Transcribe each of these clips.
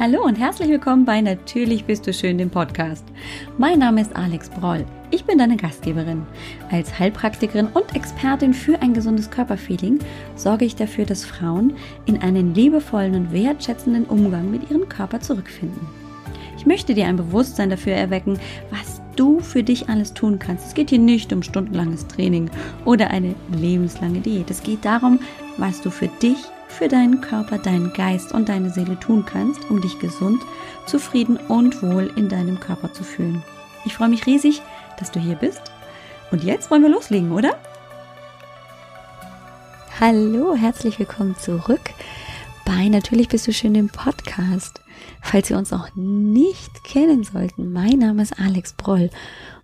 Hallo und herzlich willkommen bei Natürlich bist du schön, dem Podcast. Mein Name ist Alex Broll. Ich bin deine Gastgeberin. Als Heilpraktikerin und Expertin für ein gesundes Körperfeeling sorge ich dafür, dass Frauen in einen liebevollen und wertschätzenden Umgang mit ihrem Körper zurückfinden. Ich möchte dir ein Bewusstsein dafür erwecken, was du für dich alles tun kannst. Es geht hier nicht um stundenlanges Training oder eine lebenslange Diät. Es geht darum, was du für dich für deinen Körper, deinen Geist und deine Seele tun kannst, um dich gesund, zufrieden und wohl in deinem Körper zu fühlen. Ich freue mich riesig, dass du hier bist. Und jetzt wollen wir loslegen, oder? Hallo, herzlich willkommen zurück bei Natürlich bist du schön im Podcast. Falls wir uns noch nicht kennen sollten, mein Name ist Alex Broll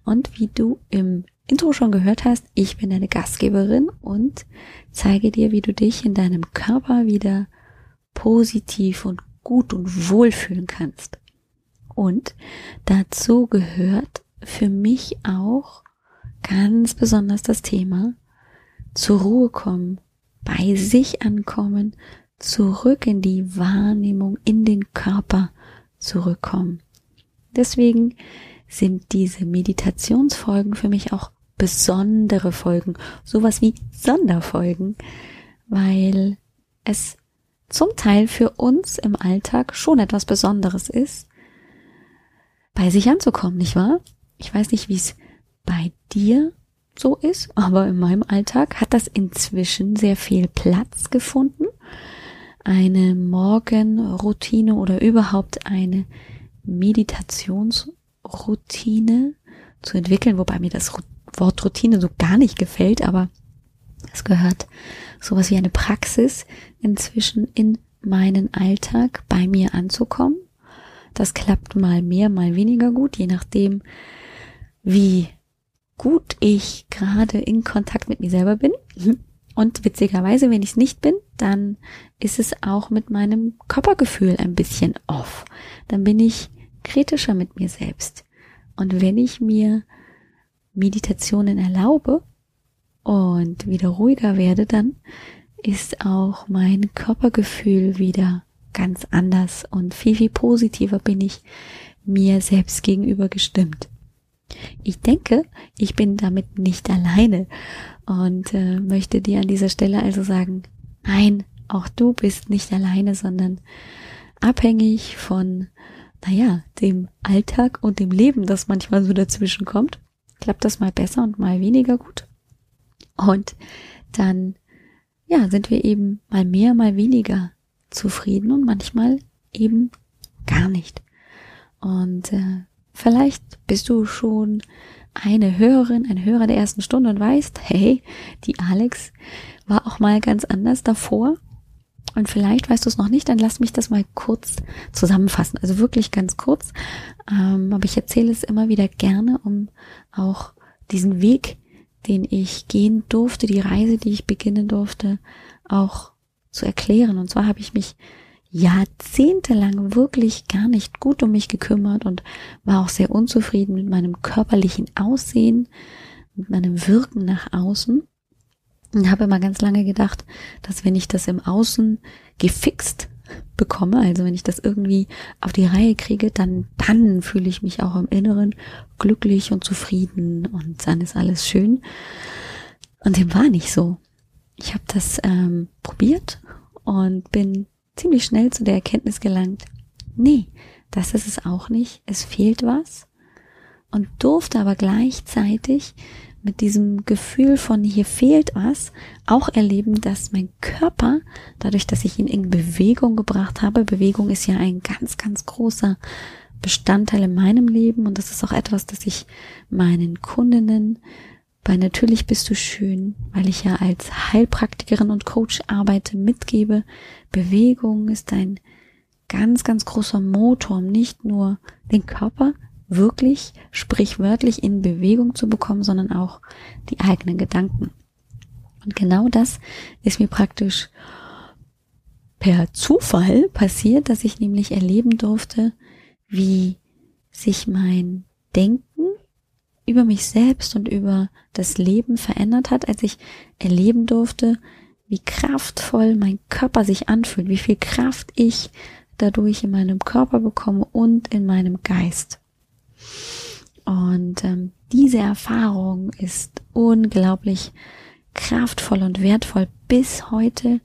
und wie du im Intro schon gehört hast, ich bin deine Gastgeberin und zeige dir, wie du dich in deinem Körper wieder positiv und gut und wohl fühlen kannst. Und dazu gehört für mich auch ganz besonders das Thema zur Ruhe kommen, bei sich ankommen, zurück in die Wahrnehmung, in den Körper zurückkommen. Deswegen sind diese Meditationsfolgen für mich auch besondere Folgen, sowas wie Sonderfolgen, weil es zum Teil für uns im Alltag schon etwas Besonderes ist, bei sich anzukommen, nicht wahr? Ich weiß nicht, wie es bei dir so ist, aber in meinem Alltag hat das inzwischen sehr viel Platz gefunden. Eine Morgenroutine oder überhaupt eine Meditationsroutine zu entwickeln, wobei mir das Wort Routine so gar nicht gefällt, aber es gehört sowas wie eine Praxis inzwischen in meinen Alltag bei mir anzukommen. Das klappt mal mehr, mal weniger gut, je nachdem, wie gut ich gerade in Kontakt mit mir selber bin. Und witzigerweise, wenn ich es nicht bin, dann ist es auch mit meinem Körpergefühl ein bisschen off. Dann bin ich kritischer mit mir selbst. Und wenn ich mir Meditationen erlaube und wieder ruhiger werde, dann ist auch mein Körpergefühl wieder ganz anders und viel, viel positiver bin ich mir selbst gegenüber gestimmt. Ich denke, ich bin damit nicht alleine und äh, möchte dir an dieser Stelle also sagen, nein, auch du bist nicht alleine, sondern abhängig von, naja, dem Alltag und dem Leben, das manchmal so dazwischen kommt, klappt das mal besser und mal weniger gut. Und dann, ja, sind wir eben mal mehr, mal weniger zufrieden und manchmal eben gar nicht. Und äh, vielleicht bist du schon eine Hörerin, ein Hörer der ersten Stunde und weißt, hey, die Alex war auch mal ganz anders davor. Und vielleicht weißt du es noch nicht, dann lass mich das mal kurz zusammenfassen. Also wirklich ganz kurz. Ähm, aber ich erzähle es immer wieder gerne, um auch diesen Weg, den ich gehen durfte, die Reise, die ich beginnen durfte, auch zu erklären. Und zwar habe ich mich jahrzehntelang wirklich gar nicht gut um mich gekümmert und war auch sehr unzufrieden mit meinem körperlichen Aussehen, mit meinem Wirken nach außen. Und habe immer ganz lange gedacht, dass wenn ich das im Außen gefixt bekomme, also wenn ich das irgendwie auf die Reihe kriege, dann, dann fühle ich mich auch im Inneren glücklich und zufrieden und dann ist alles schön. Und dem war nicht so. Ich habe das ähm, probiert und bin ziemlich schnell zu der Erkenntnis gelangt, nee, das ist es auch nicht, es fehlt was und durfte aber gleichzeitig mit diesem Gefühl von hier fehlt was auch erleben, dass mein Körper, dadurch, dass ich ihn in Bewegung gebracht habe, Bewegung ist ja ein ganz, ganz großer Bestandteil in meinem Leben und das ist auch etwas, das ich meinen Kundinnen bei Natürlich bist du schön, weil ich ja als Heilpraktikerin und Coach arbeite, mitgebe. Bewegung ist ein ganz, ganz großer Motor, um nicht nur den Körper wirklich sprichwörtlich in Bewegung zu bekommen, sondern auch die eigenen Gedanken. Und genau das ist mir praktisch per Zufall passiert, dass ich nämlich erleben durfte, wie sich mein Denken über mich selbst und über das Leben verändert hat, als ich erleben durfte, wie kraftvoll mein Körper sich anfühlt, wie viel Kraft ich dadurch in meinem Körper bekomme und in meinem Geist. Und ähm, diese Erfahrung ist unglaublich kraftvoll und wertvoll bis heute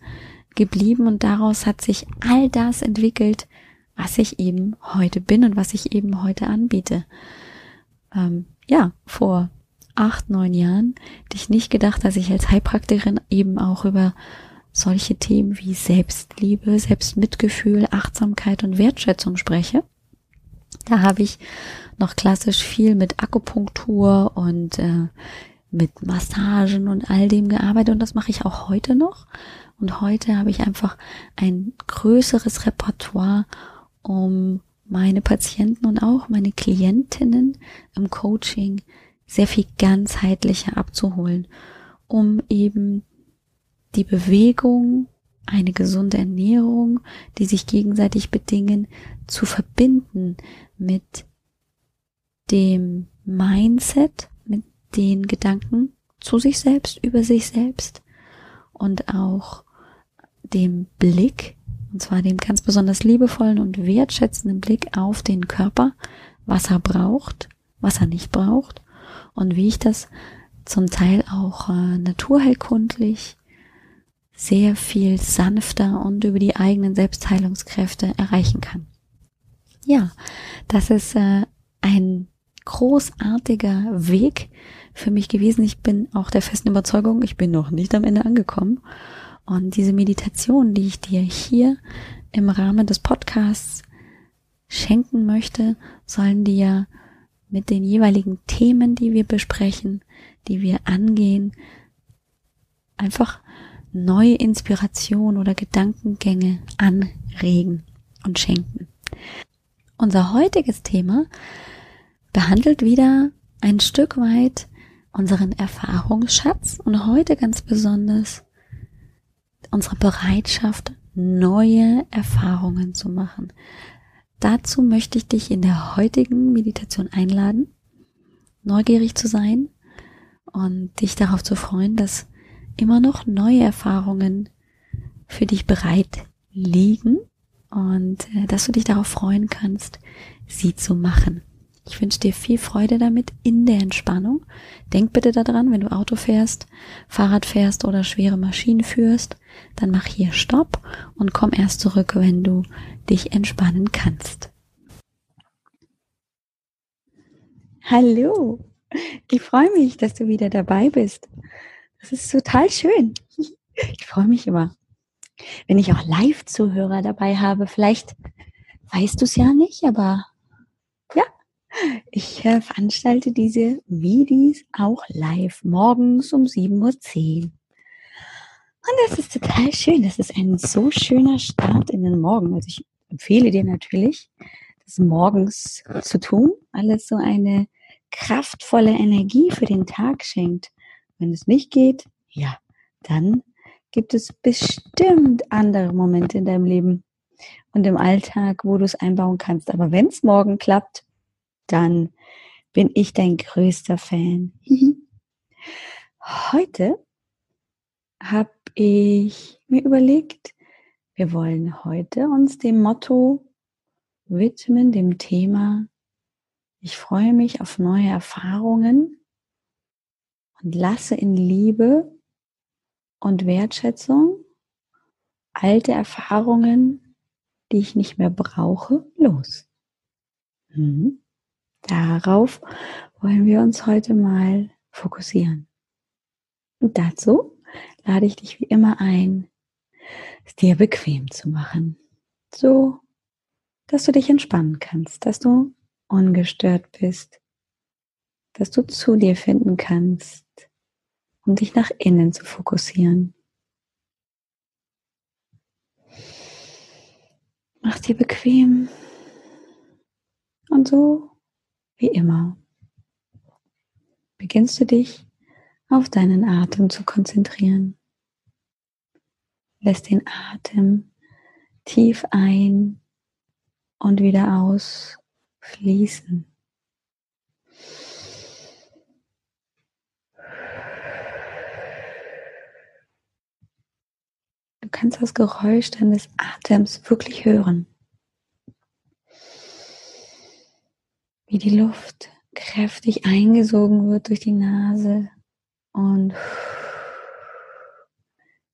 geblieben und daraus hat sich all das entwickelt, was ich eben heute bin und was ich eben heute anbiete. Ähm, ja, vor acht, neun Jahren hätte ich nicht gedacht, dass ich als Heilpraktikerin eben auch über solche Themen wie Selbstliebe, Selbstmitgefühl, Achtsamkeit und Wertschätzung spreche. Da habe ich noch klassisch viel mit Akupunktur und äh, mit Massagen und all dem gearbeitet und das mache ich auch heute noch. Und heute habe ich einfach ein größeres Repertoire, um meine Patienten und auch meine Klientinnen im Coaching sehr viel ganzheitlicher abzuholen, um eben die Bewegung, eine gesunde Ernährung, die sich gegenseitig bedingen, zu verbinden mit dem Mindset, mit den Gedanken zu sich selbst, über sich selbst und auch dem Blick, und zwar dem ganz besonders liebevollen und wertschätzenden Blick auf den Körper, was er braucht, was er nicht braucht und wie ich das zum Teil auch äh, naturheilkundlich sehr viel sanfter und über die eigenen Selbstheilungskräfte erreichen kann. Ja, das ist äh, ein großartiger Weg für mich gewesen. Ich bin auch der festen Überzeugung, ich bin noch nicht am Ende angekommen. Und diese Meditation, die ich dir hier im Rahmen des Podcasts schenken möchte, sollen dir mit den jeweiligen Themen, die wir besprechen, die wir angehen, einfach neue Inspiration oder Gedankengänge anregen und schenken. Unser heutiges Thema behandelt wieder ein Stück weit unseren Erfahrungsschatz und heute ganz besonders unsere Bereitschaft, neue Erfahrungen zu machen. Dazu möchte ich dich in der heutigen Meditation einladen, neugierig zu sein und dich darauf zu freuen, dass immer noch neue Erfahrungen für dich bereit liegen und äh, dass du dich darauf freuen kannst, sie zu machen. Ich wünsche dir viel Freude damit in der Entspannung. Denk bitte daran, wenn du Auto fährst, Fahrrad fährst oder schwere Maschinen führst, dann mach hier Stopp und komm erst zurück, wenn du dich entspannen kannst. Hallo, ich freue mich, dass du wieder dabei bist. Das ist total schön. Ich freue mich immer, wenn ich auch Live-Zuhörer dabei habe. Vielleicht weißt du es ja nicht, aber ja, ich äh, veranstalte diese Videos auch live morgens um 7.10 Uhr. Und das ist total schön. Das ist ein so schöner Start in den Morgen. Also ich empfehle dir natürlich, das morgens zu tun, weil es so eine kraftvolle Energie für den Tag schenkt. Wenn es nicht geht, ja, dann gibt es bestimmt andere Momente in deinem Leben und im Alltag, wo du es einbauen kannst. Aber wenn es morgen klappt, dann bin ich dein größter Fan. Heute habe ich mir überlegt, wir wollen heute uns dem Motto widmen, dem Thema, ich freue mich auf neue Erfahrungen und lasse in Liebe und Wertschätzung alte Erfahrungen, die ich nicht mehr brauche, los. Mhm. Darauf wollen wir uns heute mal fokussieren. Und dazu lade ich dich wie immer ein, es dir bequem zu machen. So, dass du dich entspannen kannst, dass du ungestört bist, dass du zu dir finden kannst, um dich nach innen zu fokussieren. Mach dir bequem und so wie immer beginnst du dich auf deinen Atem zu konzentrieren. Lässt den Atem tief ein und wieder ausfließen. Du kannst das Geräusch deines Atems wirklich hören. Wie die Luft kräftig eingesogen wird durch die Nase und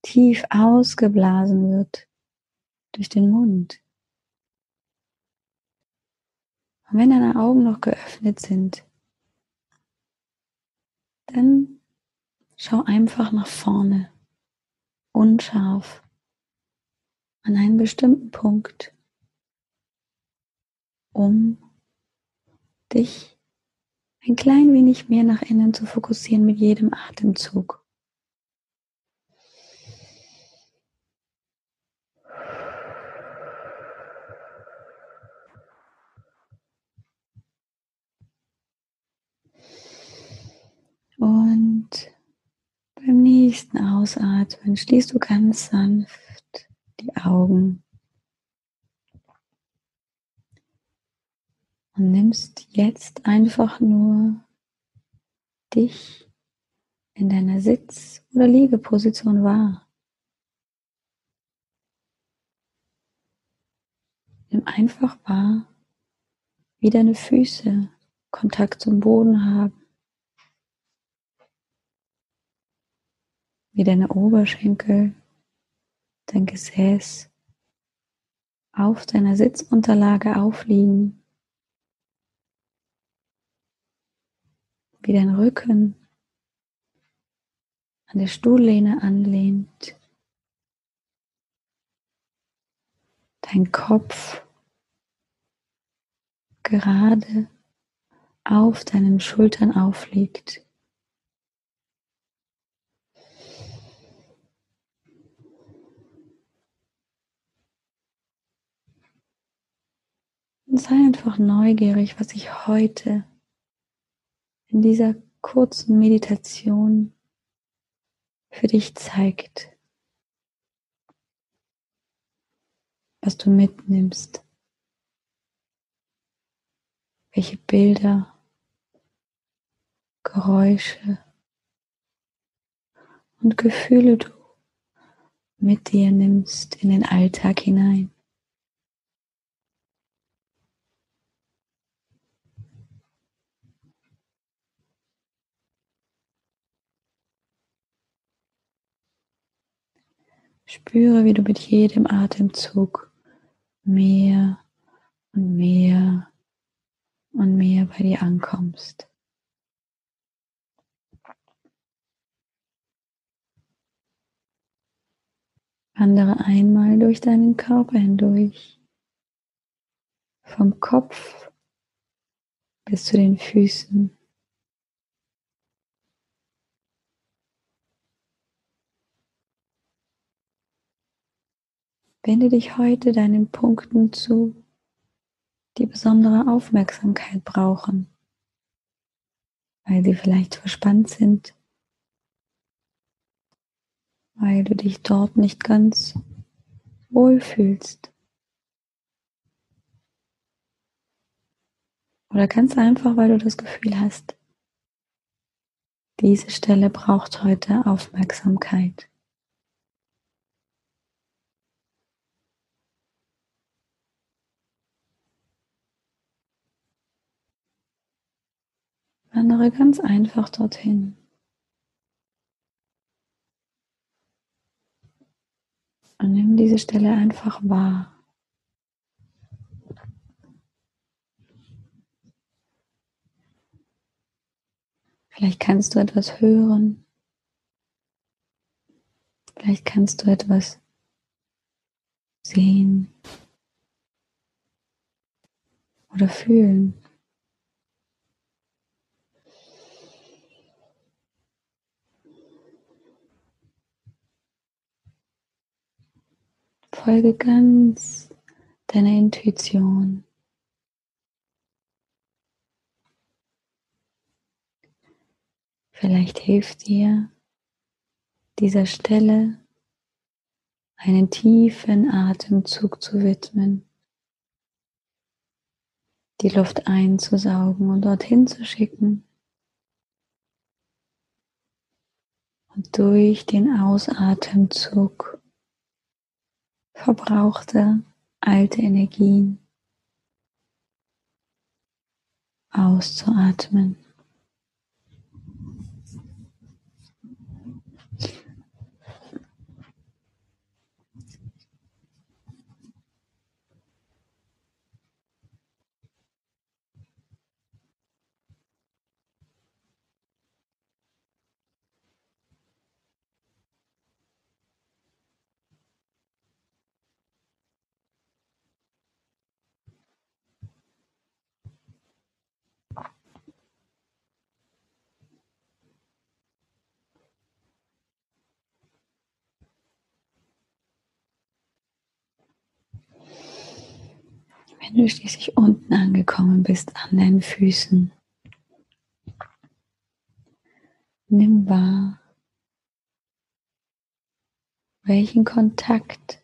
tief ausgeblasen wird durch den Mund. Und wenn deine Augen noch geöffnet sind, dann schau einfach nach vorne, unscharf an einen bestimmten Punkt, um dich ein klein wenig mehr nach innen zu fokussieren mit jedem Atemzug. Und beim nächsten Ausatmen schließt du ganz sanft die Augen und nimmst jetzt einfach nur dich in deiner Sitz- oder Liegeposition wahr. Nimm einfach wahr, wie deine Füße Kontakt zum Boden haben. Wie deine Oberschenkel, dein Gesäß auf deiner Sitzunterlage aufliegen. wie dein Rücken an der Stuhllehne anlehnt, dein Kopf gerade auf deinen Schultern aufliegt. Und sei einfach neugierig, was ich heute in dieser kurzen Meditation für dich zeigt, was du mitnimmst, welche Bilder, Geräusche und Gefühle du mit dir nimmst in den Alltag hinein. Spüre, wie du mit jedem Atemzug mehr und mehr und mehr bei dir ankommst. Wandere einmal durch deinen Körper hindurch, vom Kopf bis zu den Füßen. Wende dich heute deinen Punkten zu, die besondere Aufmerksamkeit brauchen, weil sie vielleicht verspannt sind, weil du dich dort nicht ganz wohl fühlst. Oder ganz einfach, weil du das Gefühl hast, diese Stelle braucht heute Aufmerksamkeit. Wandere ganz einfach dorthin. Und nimm diese Stelle einfach wahr. Vielleicht kannst du etwas hören. Vielleicht kannst du etwas sehen oder fühlen. Folge ganz deiner Intuition. Vielleicht hilft dir dieser Stelle einen tiefen Atemzug zu widmen, die Luft einzusaugen und dorthin zu schicken und durch den Ausatemzug verbrauchte alte Energien auszuatmen. Wenn du schließlich unten angekommen bist an deinen Füßen, nimm wahr, welchen Kontakt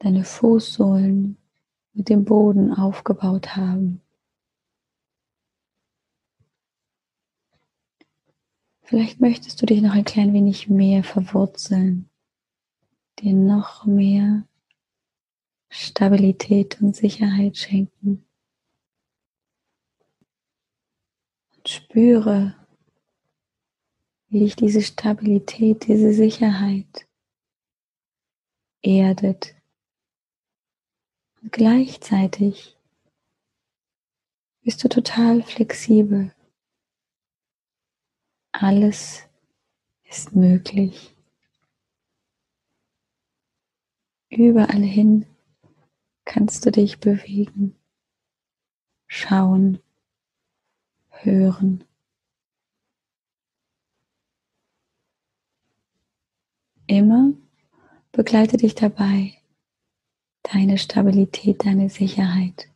deine Fußsohlen mit dem Boden aufgebaut haben. Vielleicht möchtest du dich noch ein klein wenig mehr verwurzeln, dir noch mehr Stabilität und Sicherheit schenken. Und spüre, wie dich diese Stabilität, diese Sicherheit erdet. Und gleichzeitig bist du total flexibel. Alles ist möglich. Überall hin kannst du dich bewegen, schauen, hören. Immer begleite dich dabei deine Stabilität, deine Sicherheit,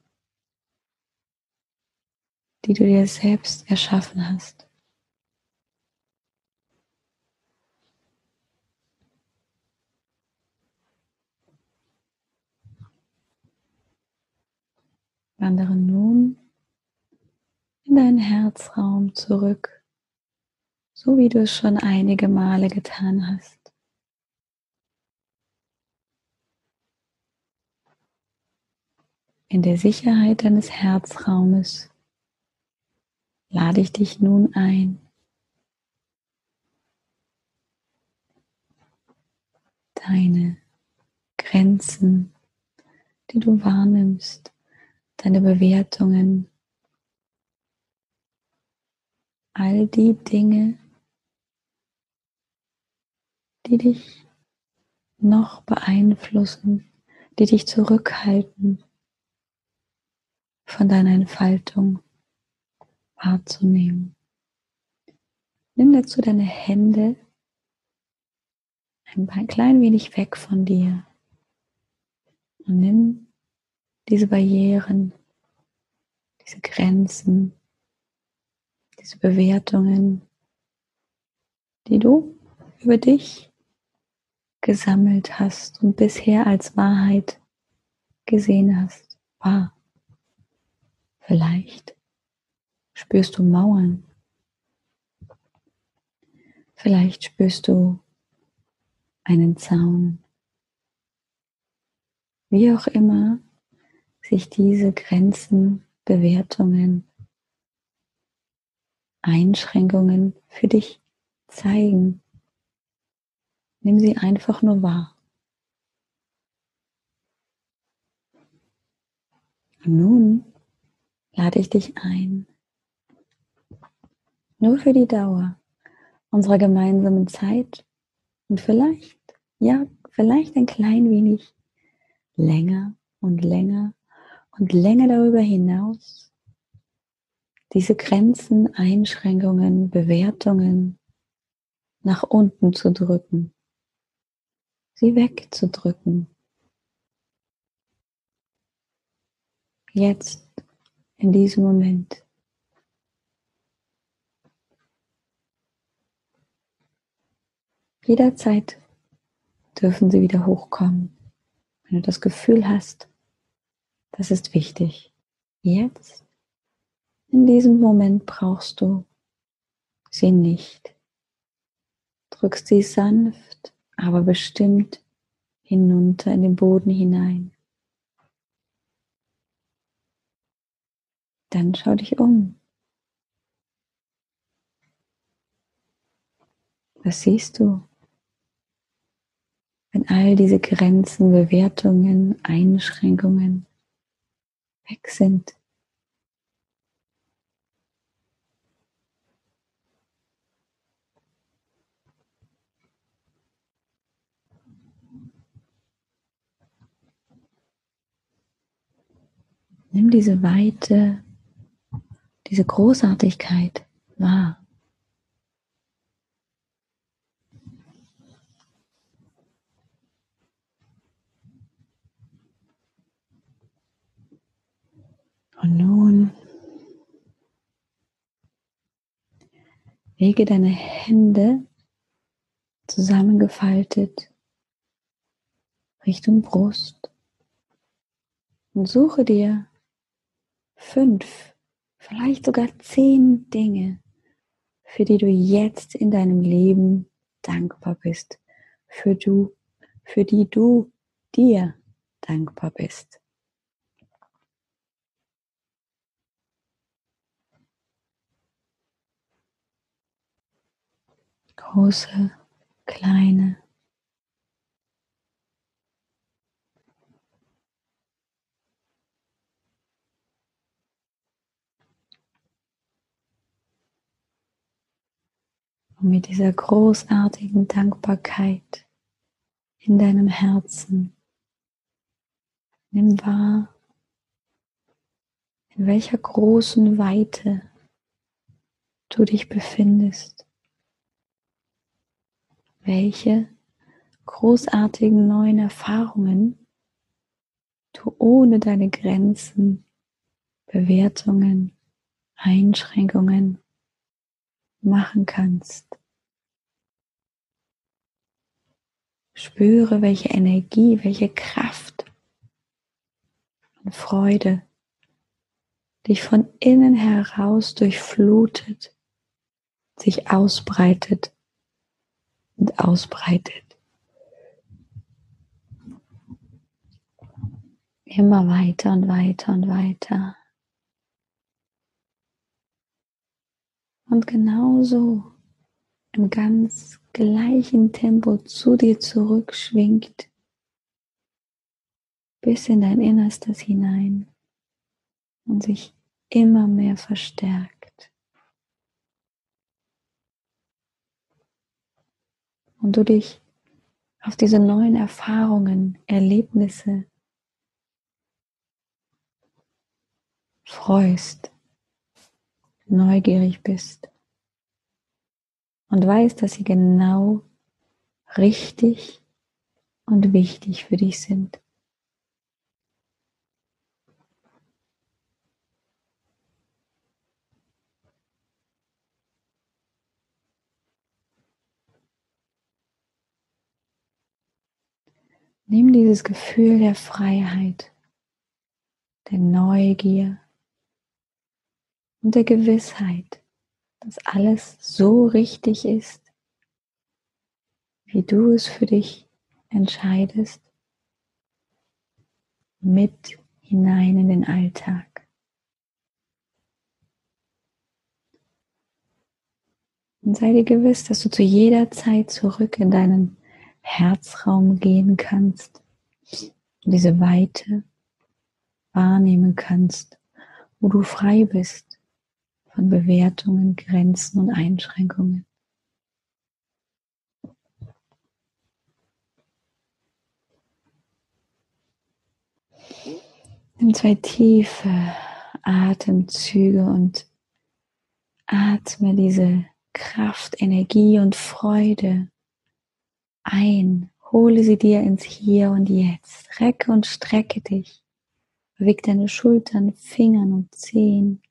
die du dir selbst erschaffen hast. Wandere nun in deinen Herzraum zurück, so wie du es schon einige Male getan hast. In der Sicherheit deines Herzraumes lade ich dich nun ein, deine Grenzen, die du wahrnimmst, deine Bewertungen, all die Dinge, die dich noch beeinflussen, die dich zurückhalten, von deiner Entfaltung wahrzunehmen. Nimm dazu deine Hände ein klein wenig weg von dir und nimm diese Barrieren, diese Grenzen, diese Bewertungen, die du über dich gesammelt hast und bisher als Wahrheit gesehen hast, wahr. Vielleicht spürst du Mauern. Vielleicht spürst du einen Zaun. Wie auch immer sich diese Grenzen, Bewertungen, Einschränkungen für dich zeigen. Nimm sie einfach nur wahr. Und nun lade ich dich ein, nur für die Dauer unserer gemeinsamen Zeit und vielleicht, ja, vielleicht ein klein wenig länger und länger und länger darüber hinaus diese Grenzen, Einschränkungen, Bewertungen nach unten zu drücken, sie wegzudrücken. Jetzt, in diesem Moment. Jederzeit dürfen sie wieder hochkommen, wenn du das Gefühl hast, das ist wichtig. Jetzt, in diesem Moment brauchst du sie nicht. Drückst sie sanft, aber bestimmt hinunter in den Boden hinein. Dann schau dich um. Was siehst du? Wenn all diese Grenzen, Bewertungen, Einschränkungen weg sind. Nimm diese Weite, diese Großartigkeit wahr. Und nun lege deine Hände zusammengefaltet Richtung Brust und suche dir fünf, vielleicht sogar zehn Dinge, für die du jetzt in deinem Leben dankbar bist, für du, für die du dir dankbar bist. Große, kleine. Und mit dieser großartigen Dankbarkeit in deinem Herzen nimm wahr, in welcher großen Weite du dich befindest welche großartigen neuen Erfahrungen du ohne deine Grenzen, Bewertungen, Einschränkungen machen kannst. Spüre, welche Energie, welche Kraft und Freude dich von innen heraus durchflutet, sich ausbreitet und ausbreitet. Immer weiter und weiter und weiter. Und genauso im ganz gleichen Tempo zu dir zurückschwingt, bis in dein Innerstes hinein und sich immer mehr verstärkt. Und du dich auf diese neuen Erfahrungen, Erlebnisse freust, neugierig bist und weißt, dass sie genau richtig und wichtig für dich sind. Nimm dieses Gefühl der Freiheit, der Neugier und der Gewissheit, dass alles so richtig ist, wie du es für dich entscheidest, mit hinein in den Alltag. Und sei dir gewiss, dass du zu jeder Zeit zurück in deinen Herzraum gehen kannst diese Weite wahrnehmen kannst, wo du frei bist von Bewertungen, Grenzen und Einschränkungen. Nimm zwei tiefe Atemzüge und atme diese Kraft, Energie und Freude ein. Hole sie dir ins Hier und Jetzt. Recke und strecke dich. Beweg deine Schultern, Fingern und Zehen.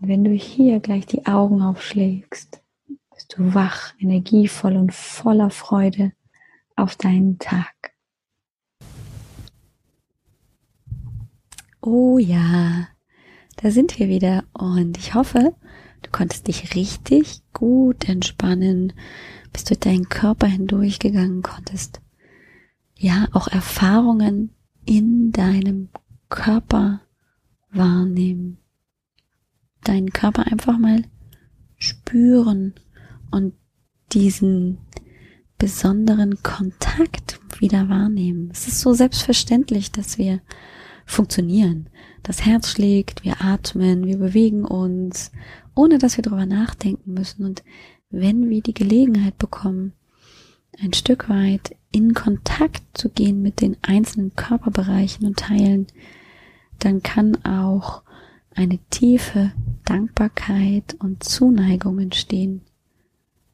Und wenn du hier gleich die Augen aufschlägst, bist du wach, energievoll und voller Freude auf deinen Tag. Oh ja, da sind wir wieder und ich hoffe, konntest dich richtig gut entspannen, bist durch deinen Körper hindurchgegangen, konntest ja auch Erfahrungen in deinem Körper wahrnehmen. Deinen Körper einfach mal spüren und diesen besonderen Kontakt wieder wahrnehmen. Es ist so selbstverständlich, dass wir funktionieren. Das Herz schlägt, wir atmen, wir bewegen uns, ohne dass wir darüber nachdenken müssen. Und wenn wir die Gelegenheit bekommen, ein Stück weit in Kontakt zu gehen mit den einzelnen Körperbereichen und Teilen, dann kann auch eine tiefe Dankbarkeit und Zuneigung entstehen,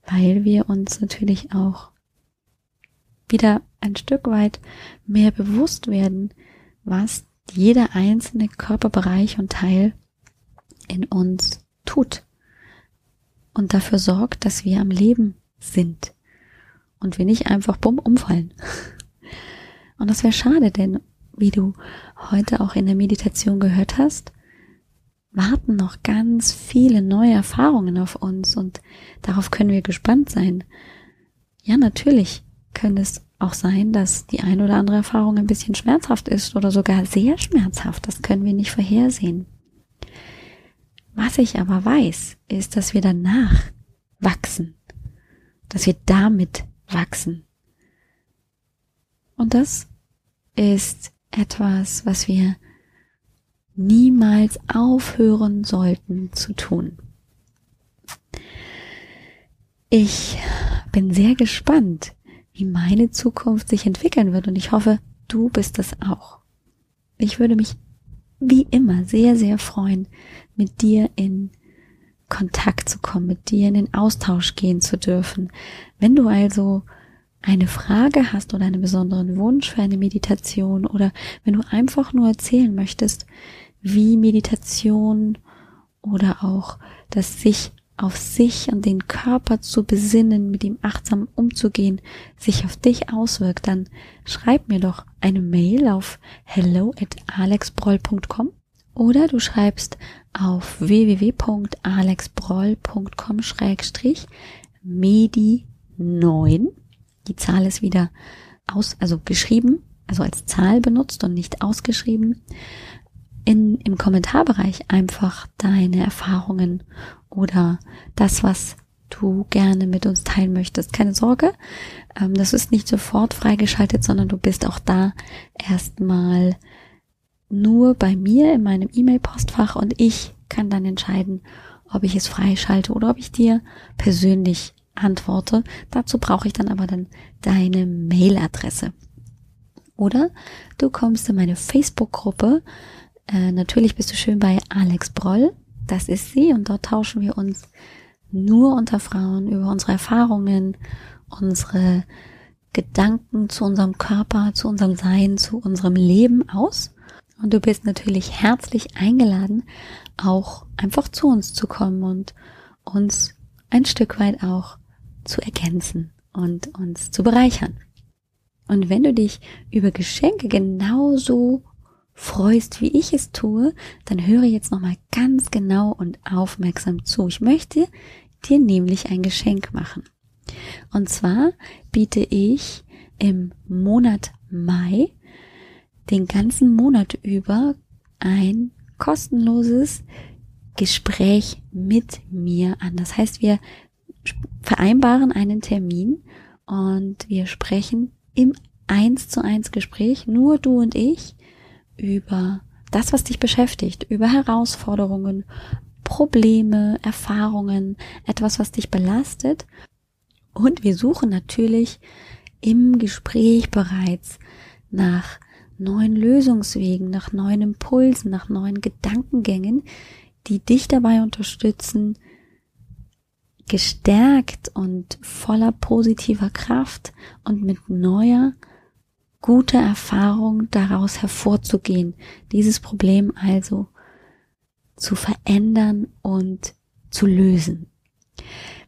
weil wir uns natürlich auch wieder ein Stück weit mehr bewusst werden, was jeder einzelne Körperbereich und Teil in uns tut und dafür sorgt, dass wir am Leben sind und wir nicht einfach bumm umfallen. Und das wäre schade, denn wie du heute auch in der Meditation gehört hast, warten noch ganz viele neue Erfahrungen auf uns und darauf können wir gespannt sein. Ja, natürlich könnte es auch sein, dass die ein oder andere Erfahrung ein bisschen schmerzhaft ist oder sogar sehr schmerzhaft. Das können wir nicht vorhersehen. Was ich aber weiß, ist, dass wir danach wachsen, dass wir damit wachsen. Und das ist etwas, was wir niemals aufhören sollten zu tun. Ich bin sehr gespannt, wie meine Zukunft sich entwickeln wird und ich hoffe, du bist es auch. Ich würde mich wie immer sehr, sehr freuen, mit dir in Kontakt zu kommen, mit dir in den Austausch gehen zu dürfen. Wenn du also eine Frage hast oder einen besonderen Wunsch für eine Meditation oder wenn du einfach nur erzählen möchtest, wie Meditation oder auch das sich auf sich und den Körper zu besinnen, mit ihm achtsam umzugehen, sich auf dich auswirkt, dann schreib mir doch eine Mail auf hello at alexbroll.com oder du schreibst auf www.alexbroll.com schrägstrich medi 9. Die Zahl ist wieder aus, also geschrieben, also als Zahl benutzt und nicht ausgeschrieben in, im Kommentarbereich einfach deine Erfahrungen oder das, was du gerne mit uns teilen möchtest. Keine Sorge, ähm, das ist nicht sofort freigeschaltet, sondern du bist auch da erstmal nur bei mir in meinem E-Mail-Postfach und ich kann dann entscheiden, ob ich es freischalte oder ob ich dir persönlich antworte. Dazu brauche ich dann aber dann deine Mailadresse. Oder du kommst in meine Facebook-Gruppe äh, natürlich bist du schön bei Alex Broll. Das ist sie und dort tauschen wir uns nur unter Frauen über unsere Erfahrungen, unsere Gedanken zu unserem Körper, zu unserem Sein, zu unserem Leben aus. Und du bist natürlich herzlich eingeladen, auch einfach zu uns zu kommen und uns ein Stück weit auch zu ergänzen und uns zu bereichern. Und wenn du dich über Geschenke genauso freust, wie ich es tue, dann höre jetzt nochmal ganz genau und aufmerksam zu. Ich möchte dir nämlich ein Geschenk machen. Und zwar biete ich im Monat Mai den ganzen Monat über ein kostenloses Gespräch mit mir an. Das heißt, wir vereinbaren einen Termin und wir sprechen im eins zu eins Gespräch, nur du und ich, über das, was dich beschäftigt, über Herausforderungen, Probleme, Erfahrungen, etwas, was dich belastet. Und wir suchen natürlich im Gespräch bereits nach neuen Lösungswegen, nach neuen Impulsen, nach neuen Gedankengängen, die dich dabei unterstützen, gestärkt und voller positiver Kraft und mit neuer gute Erfahrung daraus hervorzugehen, dieses Problem also zu verändern und zu lösen.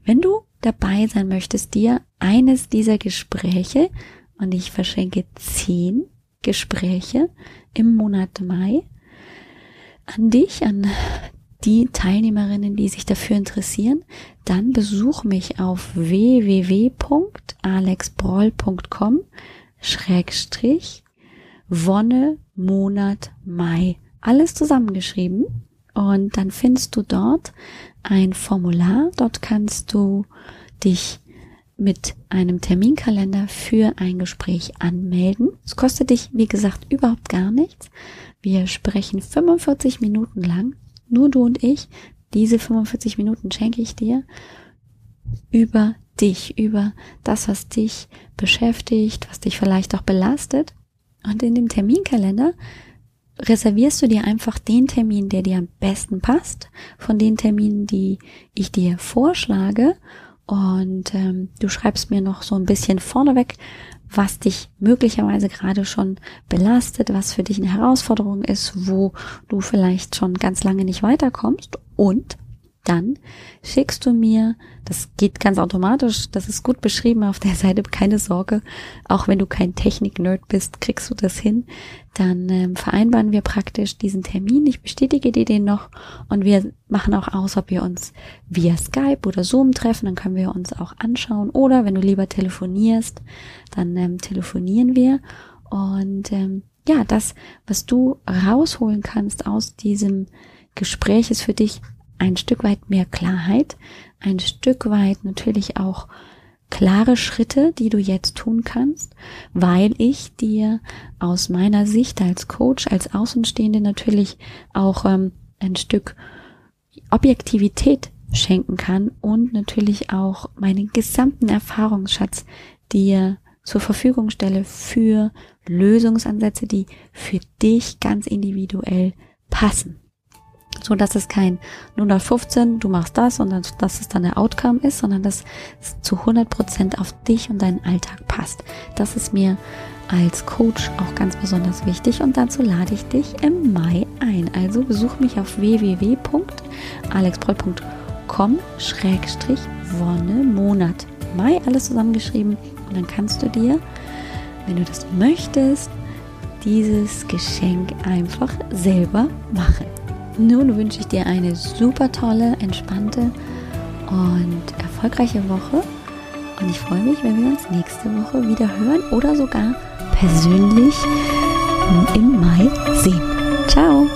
Wenn du dabei sein möchtest, dir eines dieser Gespräche, und ich verschenke zehn Gespräche im Monat Mai, an dich, an die Teilnehmerinnen, die sich dafür interessieren, dann besuch mich auf www.alexbroll.com Schrägstrich Wonne, Monat, Mai. Alles zusammengeschrieben. Und dann findest du dort ein Formular. Dort kannst du dich mit einem Terminkalender für ein Gespräch anmelden. Es kostet dich, wie gesagt, überhaupt gar nichts. Wir sprechen 45 Minuten lang, nur du und ich. Diese 45 Minuten schenke ich dir über dich, über das, was dich beschäftigt, was dich vielleicht auch belastet. Und in dem Terminkalender reservierst du dir einfach den Termin, der dir am besten passt, von den Terminen, die ich dir vorschlage. Und ähm, du schreibst mir noch so ein bisschen vorneweg, was dich möglicherweise gerade schon belastet, was für dich eine Herausforderung ist, wo du vielleicht schon ganz lange nicht weiterkommst. Und dann schickst du mir, das geht ganz automatisch, das ist gut beschrieben auf der Seite, keine Sorge, auch wenn du kein Technik-Nerd bist, kriegst du das hin. Dann ähm, vereinbaren wir praktisch diesen Termin, ich bestätige dir den noch und wir machen auch aus, ob wir uns via Skype oder Zoom treffen, dann können wir uns auch anschauen. Oder wenn du lieber telefonierst, dann ähm, telefonieren wir. Und ähm, ja, das, was du rausholen kannst aus diesem Gespräch ist für dich ein Stück weit mehr Klarheit, ein Stück weit natürlich auch klare Schritte, die du jetzt tun kannst, weil ich dir aus meiner Sicht als Coach, als Außenstehende natürlich auch ähm, ein Stück Objektivität schenken kann und natürlich auch meinen gesamten Erfahrungsschatz dir zur Verfügung stelle für Lösungsansätze, die für dich ganz individuell passen so dass es kein 015, du machst das und dass es dann der Outcome ist, sondern dass es zu 100% auf dich und deinen Alltag passt. Das ist mir als Coach auch ganz besonders wichtig und dazu lade ich dich im Mai ein. Also besuch mich auf www.alexbroll.com Schrägstrich Wonne Monat Mai, alles zusammengeschrieben und dann kannst du dir, wenn du das möchtest, dieses Geschenk einfach selber machen. Nun wünsche ich dir eine super tolle, entspannte und erfolgreiche Woche. Und ich freue mich, wenn wir uns nächste Woche wieder hören oder sogar persönlich im Mai sehen. Ciao!